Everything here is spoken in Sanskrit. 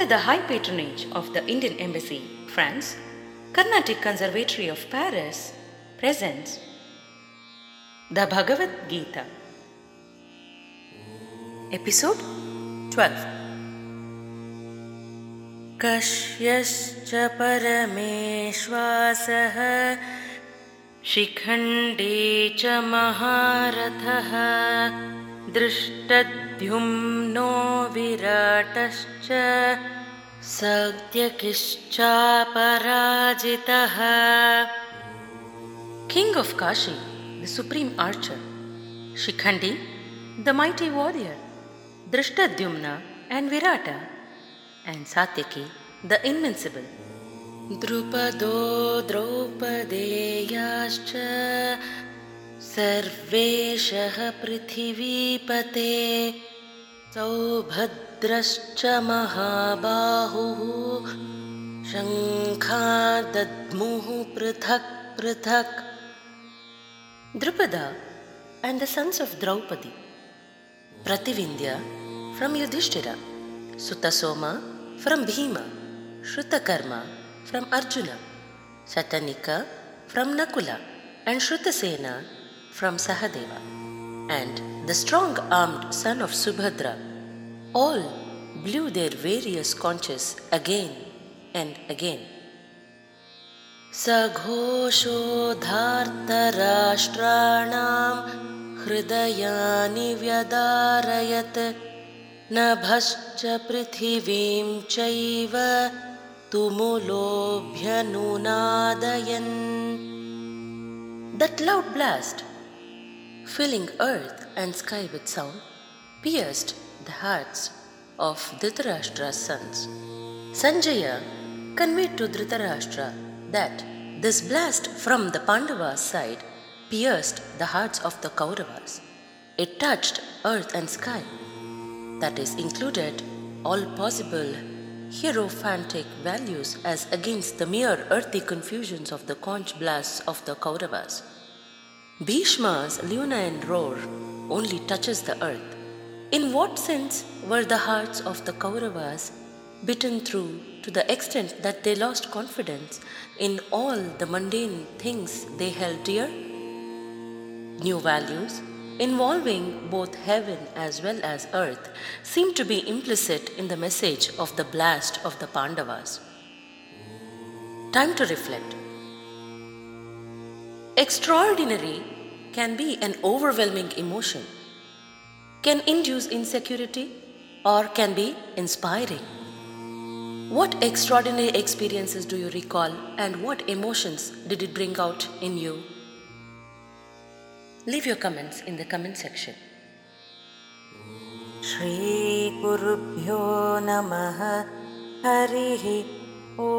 under the high patronage of the Indian Embassy, France, Carnatic Conservatory of Paris presents the Bhagavad Gita. Episode 12 कश्यश्च परमेश्वासः शिखण्डी च दृष्टद्युम्नो विराटश्च सत्यकिश्चापराजितः King of Kashi, the supreme archer, Shikhandi, the mighty warrior, Drishtadyumna and Virata, and Satyaki, the invincible. द्रुपदो द्रौपदेयाश्च सर्वेशः पृथिवीपते सौभद्रश्च महाबाहुः शङ्खादद्मुः पृथक् पृथक्। Drupada and the sons of Draupadi, Prativindya from Yudhishthira, Sutasoma from Bhima, Shrutakarma from Arjuna, Satanika from Nakula, and Shrutasena from Sahadeva, and the strong armed son of Subhadra, all blew their various conches again and again. सघोषोधार्तराष्ट्राणां हृदयानि व्यदारयत् नभश्च पृथिवीं चैव तुमुलोऽभ्यनुनादयन् That loud blast, filling earth and sky with sound, pierced the hearts of Dhritarashtra's sons. Sanjaya conveyed to Dhritarashtra that this blast from the Pandavas' side pierced the hearts of the Kauravas. It touched earth and sky. That is included all possible hierophantic values as against the mere earthy confusions of the conch blasts of the Kauravas. Bhishma's leonine roar only touches the earth. In what sense were the hearts of the Kauravas bitten through to the extent that they lost confidence in all the mundane things they held dear? New values, involving both heaven as well as earth, seem to be implicit in the message of the blast of the Pandavas. Time to reflect. Extraordinary can be an overwhelming emotion, can induce insecurity, or can be inspiring. What extraordinary experiences do you recall and what emotions did it bring out in you? Leave your comments in the comment section. श्रीगुरुभ्यो नमः हरिः ओ